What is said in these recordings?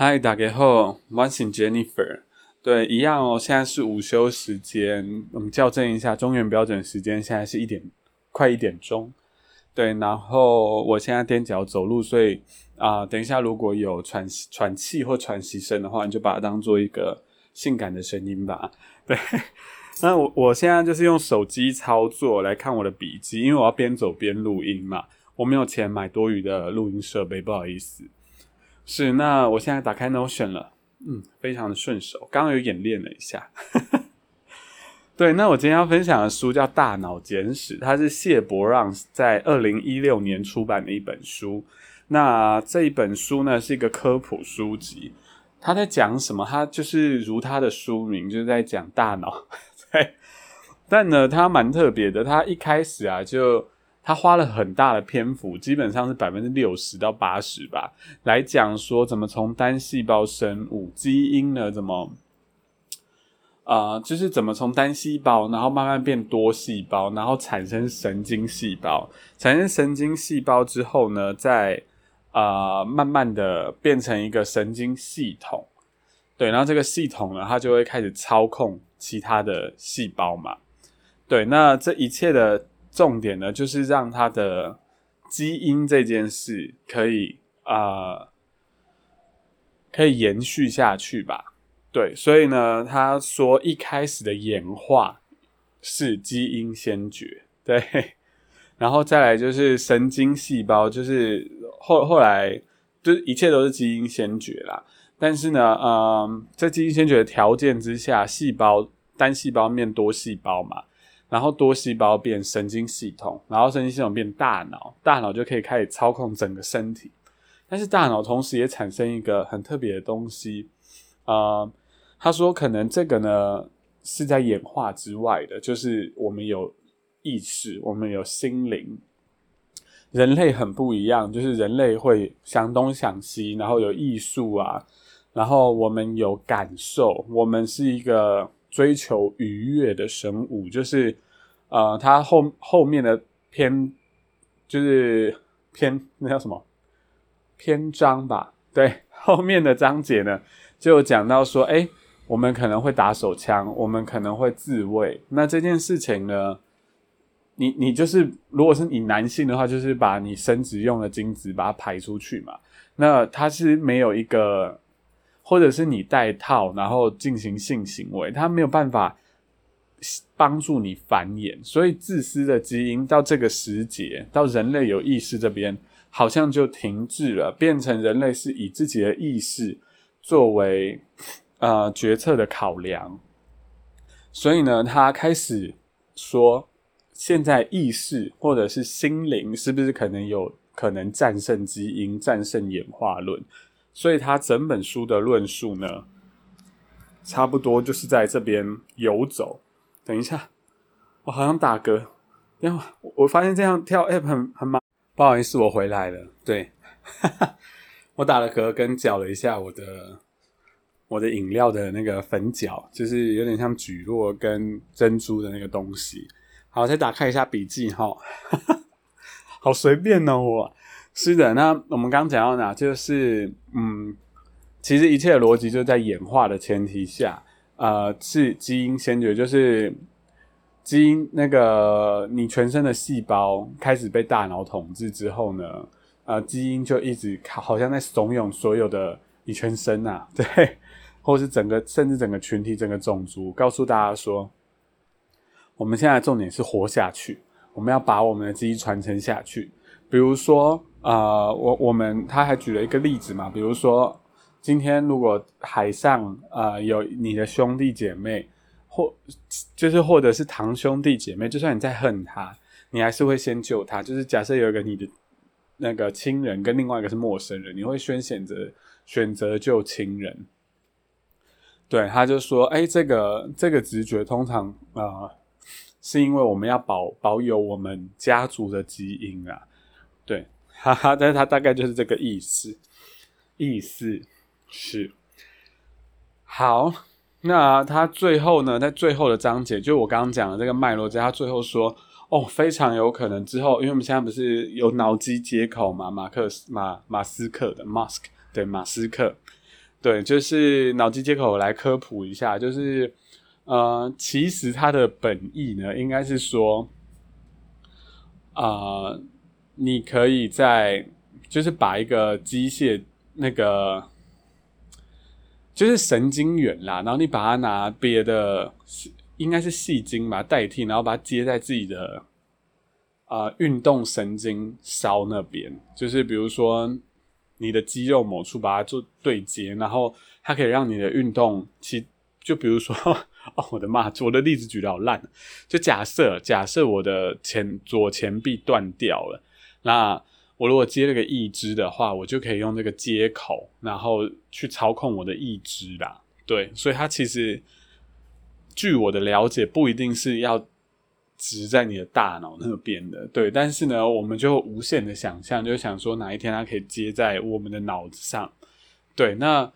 嗨，大家好，我是 Jennifer。对，一样哦。现在是午休时间，我们校正一下中原标准时间，现在是一点快一点钟。对，然后我现在踮脚走路，所以啊，等一下如果有喘喘气或喘息声的话，你就把它当做一个性感的声音吧。对，那我我现在就是用手机操作来看我的笔记，因为我要边走边录音嘛。我没有钱买多余的录音设备，不好意思。是，那我现在打开 Notion 了，嗯，非常的顺手。刚刚有演练了一下。对，那我今天要分享的书叫《大脑简史》，它是谢伯让在二零一六年出版的一本书。那这一本书呢，是一个科普书籍。他在讲什么？他就是如他的书名，就是在讲大脑。对，但呢，他蛮特别的。他一开始啊，就他花了很大的篇幅，基本上是百分之六十到八十吧，来讲说怎么从单细胞生物基因呢？怎么啊？就是怎么从单细胞，然后慢慢变多细胞，然后产生神经细胞，产生神经细胞之后呢，再啊慢慢的变成一个神经系统。对，然后这个系统呢，它就会开始操控其他的细胞嘛。对，那这一切的。重点呢，就是让它的基因这件事可以啊，可以延续下去吧。对，所以呢，他说一开始的演化是基因先决，对，然后再来就是神经细胞，就是后后来就一切都是基因先决啦。但是呢，嗯，在基因先决的条件之下，细胞单细胞面多细胞嘛。然后多细胞变神经系统，然后神经系统变大脑，大脑就可以开始操控整个身体。但是大脑同时也产生一个很特别的东西，啊，他说可能这个呢是在演化之外的，就是我们有意识，我们有心灵。人类很不一样，就是人类会想东想西，然后有艺术啊，然后我们有感受，我们是一个。追求愉悦的生物，就是，呃，它后后面的篇就是篇那叫什么篇章吧？对，后面的章节呢，就讲到说，哎，我们可能会打手枪，我们可能会自卫。那这件事情呢，你你就是，如果是你男性的话，就是把你生殖用的精子把它排出去嘛。那它是没有一个。或者是你戴套，然后进行性行为，它没有办法帮助你繁衍，所以自私的基因到这个时节，到人类有意识这边，好像就停滞了，变成人类是以自己的意识作为呃决策的考量，所以呢，他开始说，现在意识或者是心灵是不是可能有可能战胜基因，战胜演化论？所以他整本书的论述呢，差不多就是在这边游走。等一下，我好像打嗝，因为我发现这样跳 app 很很麻不好意思，我回来了。对，我打了嗝，跟搅了一下我的我的饮料的那个粉饺，就是有点像菊络跟珍珠的那个东西。好，再打开一下笔记哈，好随便哦我。是的，那我们刚刚讲到哪？就是，嗯，其实一切的逻辑就在演化的前提下，呃，是基因先决，就是基因那个你全身的细胞开始被大脑统治之后呢，呃，基因就一直好像在怂恿所有的你全身呐，对，或是整个甚至整个群体、整个种族，告诉大家说，我们现在重点是活下去，我们要把我们的基因传承下去，比如说。啊，我我们他还举了一个例子嘛，比如说今天如果海上啊有你的兄弟姐妹，或就是或者是堂兄弟姐妹，就算你再恨他，你还是会先救他。就是假设有一个你的那个亲人跟另外一个是陌生人，你会先选择选择救亲人。对，他就说，哎，这个这个直觉通常啊，是因为我们要保保有我们家族的基因啊，对。哈哈，但是他大概就是这个意思，意思是好。那他最后呢，在最后的章节，就我刚刚讲的这个脉络，在他最后说，哦，非常有可能之后，因为我们现在不是有脑机接口嘛，马克思马马斯克的 Mask 对马斯克，对，就是脑机接口来科普一下，就是呃，其实它的本意呢，应该是说，啊，你可以在就是把一个机械那个就是神经元啦，然后你把它拿别的应该是细晶吧代替，然后把它接在自己的啊运动神经梢那边，就是比如说。你的肌肉某处把它做对接，然后它可以让你的运动，其就比如说，哦，我的妈，我的例子举得好烂。就假设，假设我的前左前臂断掉了，那我如果接了个义肢的话，我就可以用这个接口，然后去操控我的义肢啦。对，所以它其实，据我的了解，不一定是要。植在你的大脑那边的，对，但是呢，我们就无限的想象，就想说哪一天它可以接在我们的脑子上，对，那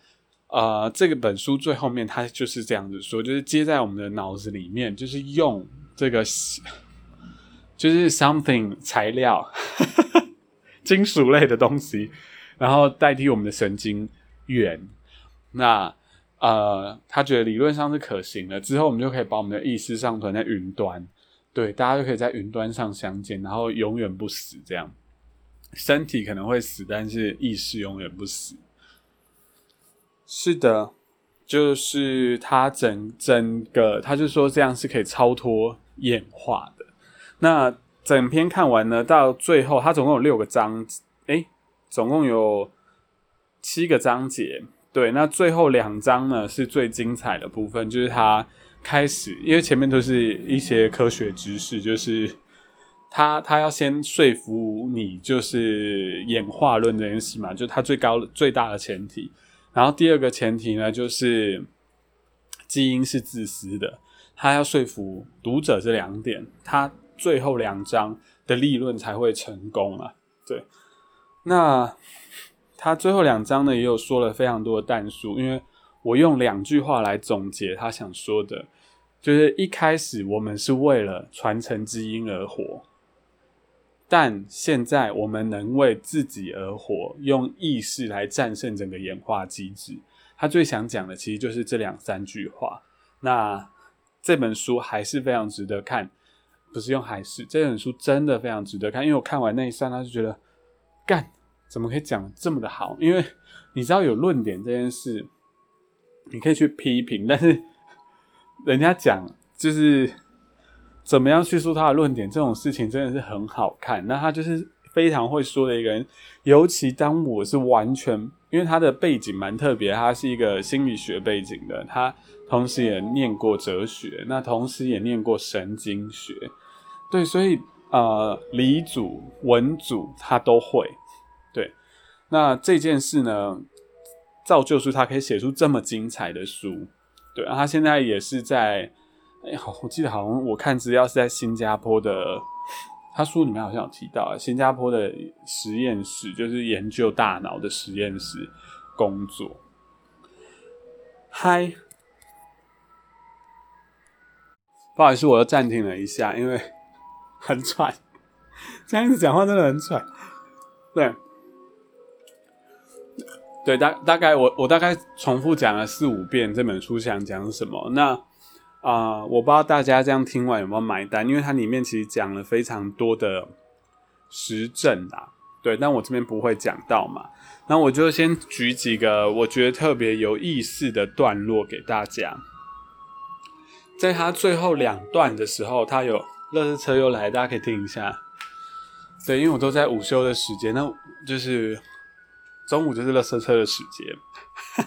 呃，这个本书最后面它就是这样子说，就是接在我们的脑子里面，就是用这个就是 something 材料，金属类的东西，然后代替我们的神经元，那呃，他觉得理论上是可行的，之后我们就可以把我们的意识上传在云端。对，大家就可以在云端上相见，然后永远不死。这样，身体可能会死，但是意识永远不死。是的，就是他整整个，他就说这样是可以超脱演化的。那整篇看完呢，到最后，它总共有六个章，哎，总共有七个章节。对，那最后两章呢是最精彩的部分，就是它。开始，因为前面都是一些科学知识，就是他他要先说服你，就是演化论这件事嘛，就他最高最大的前提。然后第二个前提呢，就是基因是自私的，他要说服读者这两点，他最后两章的立论才会成功啊。对，那他最后两章呢，也有说了非常多的弹数，因为。我用两句话来总结他想说的，就是一开始我们是为了传承基因而活，但现在我们能为自己而活，用意识来战胜整个演化机制。他最想讲的其实就是这两三句话。那这本书还是非常值得看，不是用还是这本书真的非常值得看，因为我看完那一刹那就觉得，干怎么可以讲这么的好？因为你知道有论点这件事。你可以去批评，但是人家讲就是怎么样叙述他的论点，这种事情真的是很好看。那他就是非常会说的一个人，尤其当我是完全，因为他的背景蛮特别，他是一个心理学背景的，他同时也念过哲学，那同时也念过神经学，对，所以呃，理组、文组他都会。对，那这件事呢？造就出他可以写出这么精彩的书，对，他现在也是在，哎，好，我记得好像我看资料是在新加坡的，他书里面好像有提到，新加坡的实验室，就是研究大脑的实验室工作。嗨，不好意思，我又暂停了一下，因为很喘，这样子讲话真的很喘，对。对，大大概我我大概重复讲了四五遍这本书想讲什么。那啊，我不知道大家这样听完有没有买单，因为它里面其实讲了非常多的实证啊。对，但我这边不会讲到嘛。那我就先举几个我觉得特别有意思的段落给大家。在他最后两段的时候，他有乐色车又来，大家可以听一下。对，因为我都在午休的时间，那就是。中午就是乐色车的时间。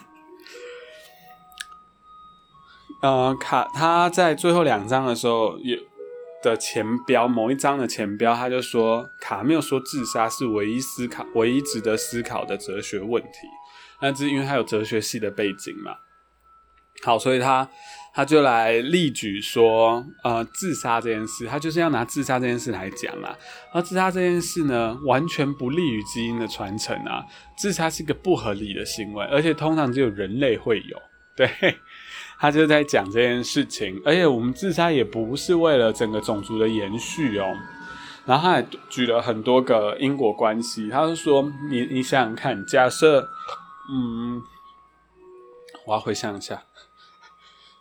呃，卡他在最后两章的时候有的前标，某一章的前标，他就说卡没有说自杀是唯一思考、唯一值得思考的哲学问题。那是因为他有哲学系的背景嘛。好，所以他。他就来例举说，呃，自杀这件事，他就是要拿自杀这件事来讲啊。而自杀这件事呢，完全不利于基因的传承啊。自杀是一个不合理的行为，而且通常只有人类会有。对，他就在讲这件事情。而且我们自杀也不是为了整个种族的延续哦。然后他还举了很多个因果关系。他是说，你你想想看，假设，嗯。我要回想一下，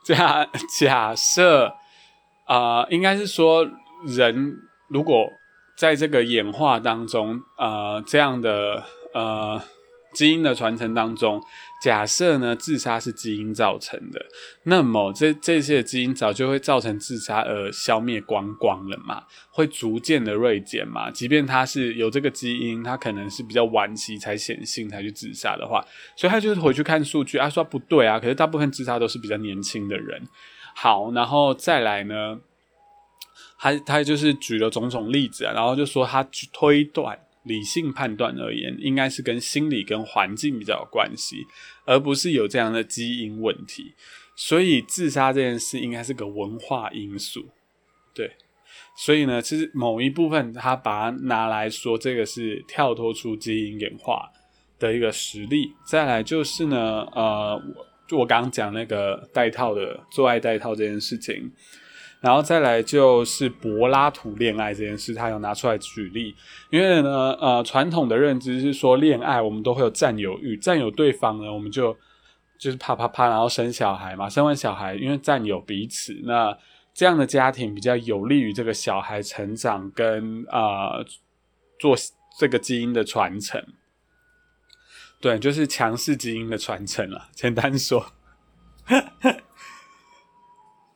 假假设啊，应该是说人如果在这个演化当中，呃，这样的呃。基因的传承当中，假设呢自杀是基因造成的，那么这这些基因早就会造成自杀而消灭光光了嘛，会逐渐的锐减嘛。即便他是有这个基因，他可能是比较晚期才显性才去自杀的话，所以他就是回去看数据啊，说不对啊，可是大部分自杀都是比较年轻的人。好，然后再来呢，他他就是举了种种例子啊，然后就说他去推断。理性判断而言，应该是跟心理跟环境比较有关系，而不是有这样的基因问题。所以自杀这件事应该是个文化因素，对。所以呢，其实某一部分他把它拿来说，这个是跳脱出基因演化的一个实例。再来就是呢，呃，就我刚刚讲那个带套的做爱带套这件事情。然后再来就是柏拉图恋爱这件事，他有拿出来举例，因为呢，呃，传统的认知是说恋爱我们都会有占有欲，占有对方呢，我们就就是啪啪啪，然后生小孩嘛，生完小孩，因为占有彼此，那这样的家庭比较有利于这个小孩成长跟啊做这个基因的传承，对，就是强势基因的传承了，简单说。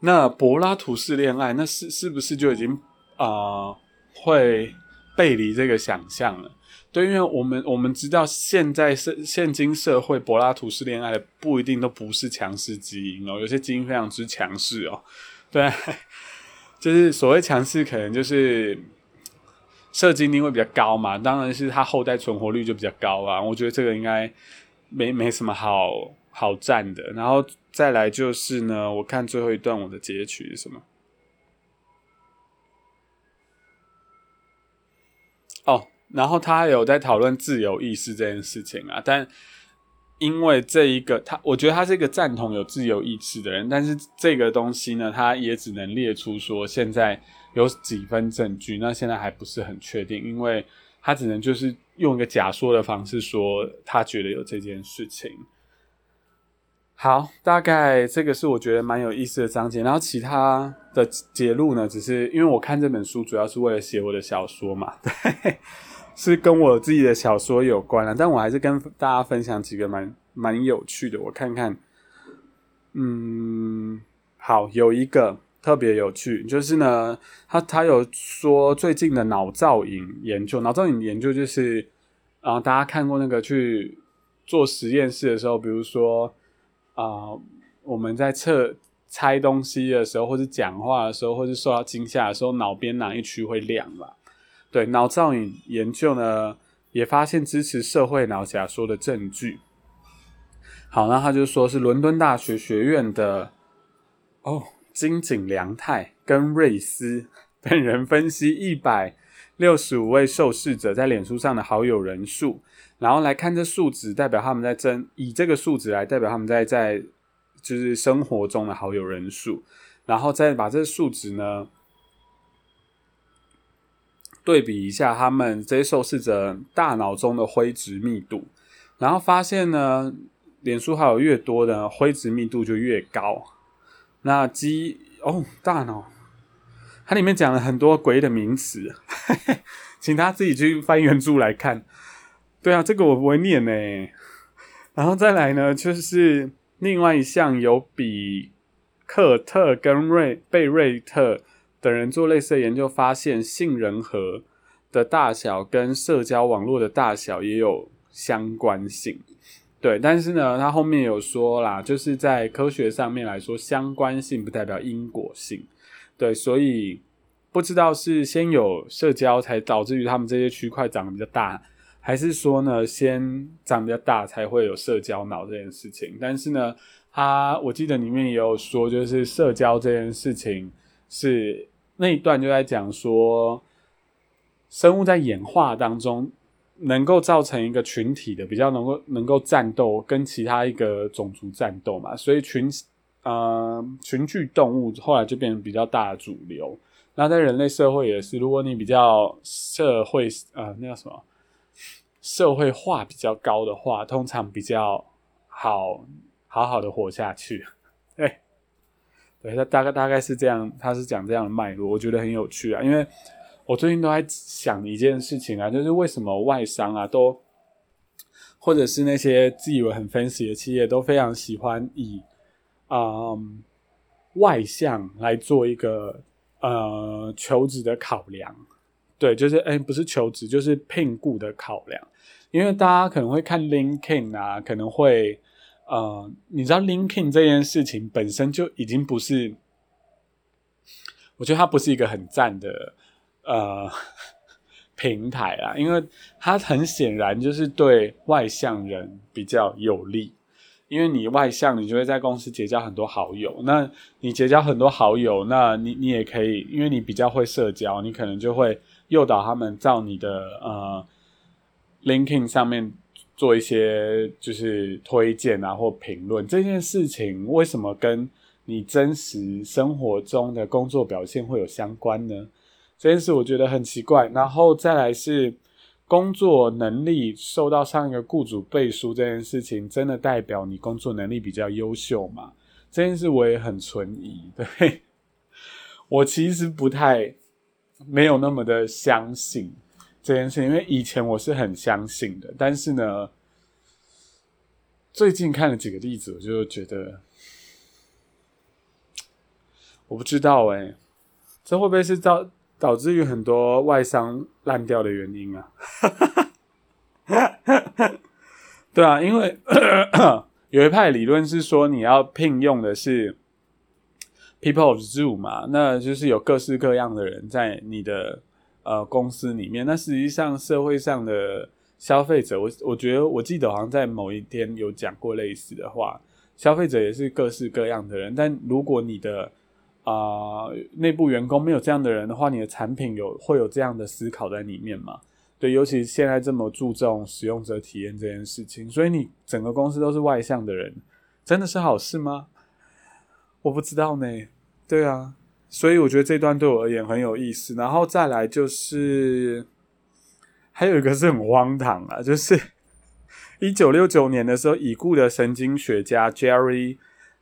那柏拉图式恋爱，那是是不是就已经啊会背离这个想象了？对，因为我们我们知道现在社现今社会柏拉图式恋爱不一定都不是强势基因哦，有些基因非常之强势哦。对，就是所谓强势，可能就是射精率会比较高嘛，当然是他后代存活率就比较高啊。我觉得这个应该没没什么好。好赞的，然后再来就是呢，我看最后一段我的截取是什么？哦，然后他有在讨论自由意识这件事情啊，但因为这一个他，我觉得他是一个赞同有自由意志的人，但是这个东西呢，他也只能列出说现在有几分证据，那现在还不是很确定，因为他只能就是用一个假说的方式说他觉得有这件事情。好，大概这个是我觉得蛮有意思的章节，然后其他的节录呢，只是因为我看这本书主要是为了写我的小说嘛，对，是跟我自己的小说有关了，但我还是跟大家分享几个蛮蛮有趣的，我看看，嗯，好，有一个特别有趣，就是呢，他他有说最近的脑造影研究，脑造影研究就是啊，大家看过那个去做实验室的时候，比如说。啊，我们在测猜东西的时候，或者讲话的时候，或者受到惊吓的时候，脑边哪一区会亮嘛？对，脑造影研究呢，也发现支持社会脑假说的证据。好，那他就说是伦敦大学学院的哦，金井良太跟瑞斯等人分析一百六十五位受试者在脸书上的好友人数。然后来看这数值，代表他们在真以这个数值来代表他们在在就是生活中的好友人数，然后再把这数值呢对比一下他们这些受试者大脑中的灰质密度，然后发现呢，脸书好友越多的灰质密度就越高。那基哦大脑，它里面讲了很多鬼的名词，请大家自己去翻原著来看。对啊，这个我不会念呢。然后再来呢，就是另外一项有比克特跟瑞贝瑞特等人做类似的研究，发现杏仁核的大小跟社交网络的大小也有相关性。对，但是呢，他后面有说啦，就是在科学上面来说，相关性不代表因果性。对，所以不知道是先有社交才导致于他们这些区块长得比较大。还是说呢，先长比较大才会有社交脑这件事情。但是呢，他我记得里面也有说，就是社交这件事情是那一段就在讲说，生物在演化当中能够造成一个群体的，比较能够能够战斗，跟其他一个种族战斗嘛。所以群呃群聚动物后来就变成比较大的主流。那在人类社会也是，如果你比较社会呃那叫什么？社会化比较高的话，通常比较好好好的活下去。对，对他大概大概是这样，他是讲这样的脉络，我觉得很有趣啊。因为我最近都在想一件事情啊，就是为什么外商啊都，或者是那些自以为很分析的企业都非常喜欢以啊外向来做一个呃求职的考量。对，就是哎，不是求职，就是聘雇的考量。因为大家可能会看 LinkedIn 啊，可能会呃，你知道 LinkedIn 这件事情本身就已经不是，我觉得它不是一个很赞的呃 平台啊，因为它很显然就是对外向人比较有利。因为你外向，你就会在公司结交很多好友。那你结交很多好友，那你你也可以，因为你比较会社交，你可能就会。诱导他们照你的呃 linking 上面做一些就是推荐啊或评论这件事情，为什么跟你真实生活中的工作表现会有相关呢？这件事我觉得很奇怪。然后再来是工作能力受到上一个雇主背书这件事情，真的代表你工作能力比较优秀吗？这件事我也很存疑。对 我其实不太。没有那么的相信这件事，因为以前我是很相信的，但是呢，最近看了几个例子，我就觉得，我不知道哎，这会不会是造导致于很多外商烂掉的原因啊？哈哈哈对啊，因为 有一派理论是说，你要聘用的是。People of Zoo 嘛，那就是有各式各样的人在你的呃公司里面。那实际上社会上的消费者，我我觉得我记得好像在某一天有讲过类似的话，消费者也是各式各样的人。但如果你的啊内部员工没有这样的人的话，你的产品有会有这样的思考在里面吗？对，尤其现在这么注重使用者体验这件事情，所以你整个公司都是外向的人，真的是好事吗？我不知道呢，对啊，所以我觉得这段对我而言很有意思。然后再来就是，还有一个是很荒唐啊，就是 一九六九年的时候，已故的神经学家 Jerry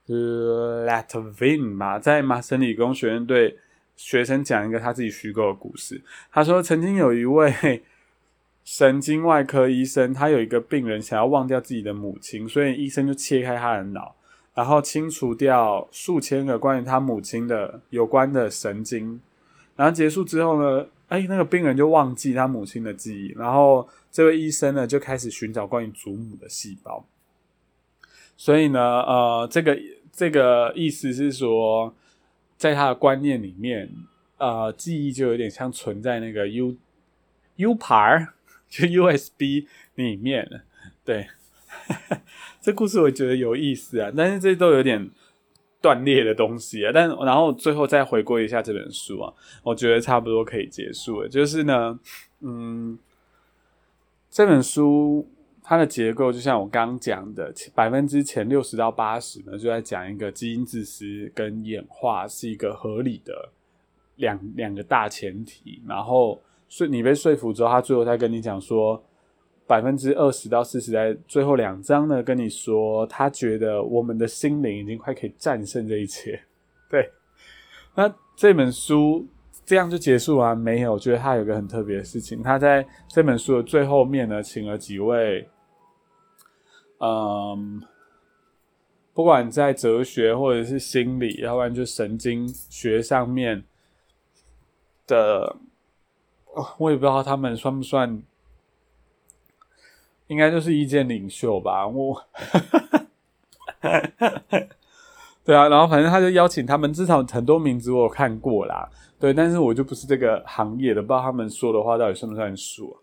Latvin 嘛，在麻省理工学院对学生讲一个他自己虚构的故事。他说，曾经有一位 神经外科医生，他有一个病人想要忘掉自己的母亲，所以医生就切开他的脑。然后清除掉数千个关于他母亲的有关的神经，然后结束之后呢，哎，那个病人就忘记他母亲的记忆，然后这位医生呢就开始寻找关于祖母的细胞。所以呢，呃，这个这个意思是说，在他的观念里面，呃，记忆就有点像存在那个 U U 盘 就 USB 里面，对。这故事我觉得有意思啊，但是这都有点断裂的东西啊。但然后最后再回顾一下这本书啊，我觉得差不多可以结束了。就是呢，嗯，这本书它的结构就像我刚讲的，百分之前六十到八十呢，就在讲一个基因自私跟演化是一个合理的两两个大前提。然后说你被说服之后，他最后再跟你讲说。百分之二十到四十，在最后两章呢，跟你说，他觉得我们的心灵已经快可以战胜这一切。对，那这本书这样就结束完没有？我觉得他有个很特别的事情，他在这本书的最后面呢，请了几位，嗯，不管在哲学或者是心理，要不然就神经学上面的，我也不知道他们算不算。应该就是意见领袖吧，我，对啊，然后反正他就邀请他们，至少很多名字我有看过啦，对，但是我就不是这个行业的，不知道他们说的话到底算不算数啊，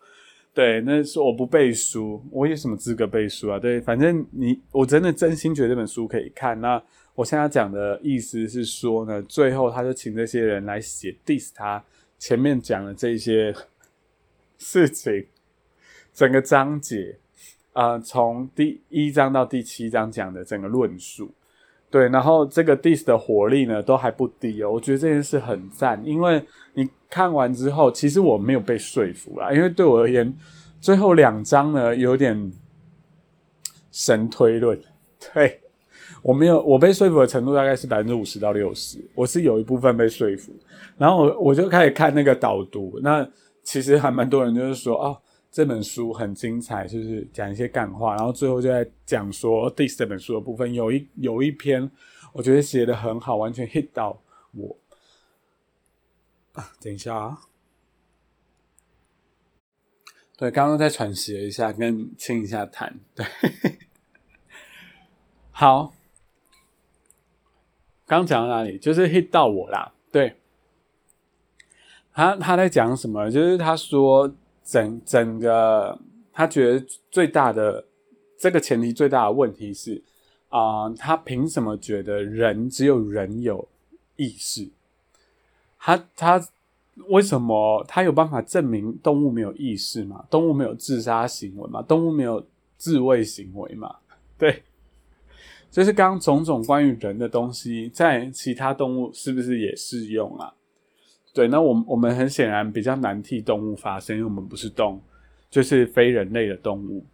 对，那是我不背书，我有什么资格背书啊？对，反正你我真的真心觉得这本书可以看。那我现在讲的意思是说呢，最后他就请这些人来写 diss 他前面讲的这些事情。整个章节，啊，从第一章到第七章讲的整个论述，对，然后这个 Diss 的火力呢都还不低哦，我觉得这件事很赞，因为你看完之后，其实我没有被说服啦，因为对我而言，最后两章呢有点神推论，对，我没有我被说服的程度大概是百分之五十到六十，我是有一部分被说服，然后我我就开始看那个导读，那其实还蛮多人就是说哦这本书很精彩，就是讲一些干话，然后最后就在讲说 this 这本书的部分有一有一篇我觉得写的很好，完全 hit 到我啊，等一下啊。对，刚刚在喘息了一下，跟清一下痰。对，好，刚讲到哪里？就是 hit 到我啦。对，他他在讲什么？就是他说整整个他觉得最大的这个前提最大的问题是啊，他凭什么觉得人只有人有意识？他他。为什么他有办法证明动物没有意识吗？动物没有自杀行为吗？动物没有自卫行为吗？对，就是刚刚种种关于人的东西，在其他动物是不是也适用啊？对，那我我们很显然比较难替动物发声，因为我们不是动，就是非人类的动物。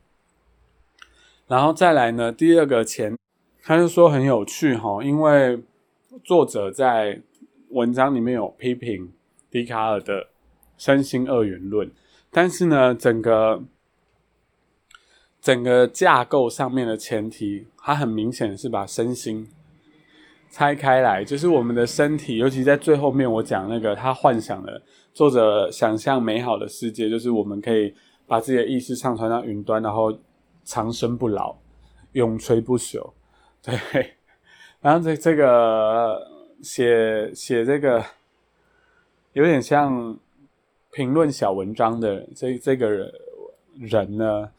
然后再来呢，第二个前，他就说很有趣哈，因为作者在文章里面有批评。笛卡尔的身心二元论，但是呢，整个整个架构上面的前提，他很明显是把身心拆开来，就是我们的身体，尤其在最后面我讲那个他幻想的作者想象美好的世界，就是我们可以把自己的意识上传到云端，然后长生不老，永垂不朽。对，然后这这个写写这个。有点像评论小文章的这这个人人呢，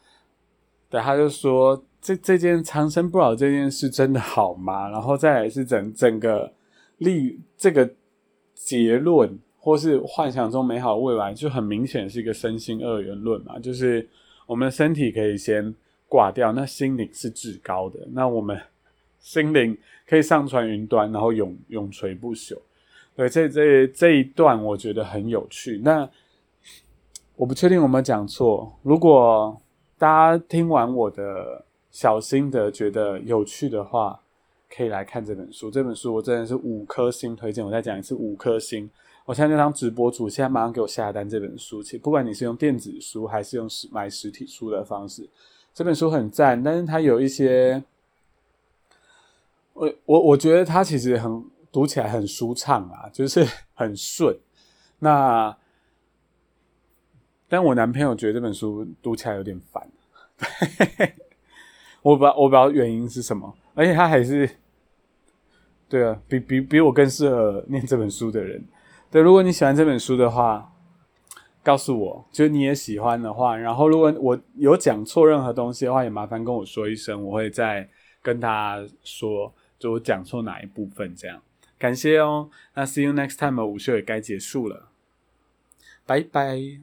对，他就说这这件长生不老这件事真的好吗？然后再来是整整个立这个结论，或是幻想中美好未来，就很明显是一个身心二元论嘛，就是我们的身体可以先挂掉，那心灵是至高的，那我们 心灵可以上传云端，然后永永垂不朽。对，这这这一段我觉得很有趣。那我不确定有没有讲错。如果大家听完我的小心得觉得有趣的话，可以来看这本书。这本书我真的是五颗星推荐。我再讲一次，五颗星。我现在就当直播主，现在马上给我下单这本书。其实不管你是用电子书还是用实买实体书的方式，这本书很赞。但是它有一些，我我我觉得它其实很。读起来很舒畅啊，就是很顺。那，但我男朋友觉得这本书读起来有点烦。我不，我不知道原因是什么。而且他还是，对啊，比比比我更适合念这本书的人。对，如果你喜欢这本书的话，告诉我，就你也喜欢的话。然后，如果我有讲错任何东西的话，也麻烦跟我说一声，我会再跟他说，就我讲错哪一部分这样。感谢哦，那 see you next time，午休也该结束了，拜拜。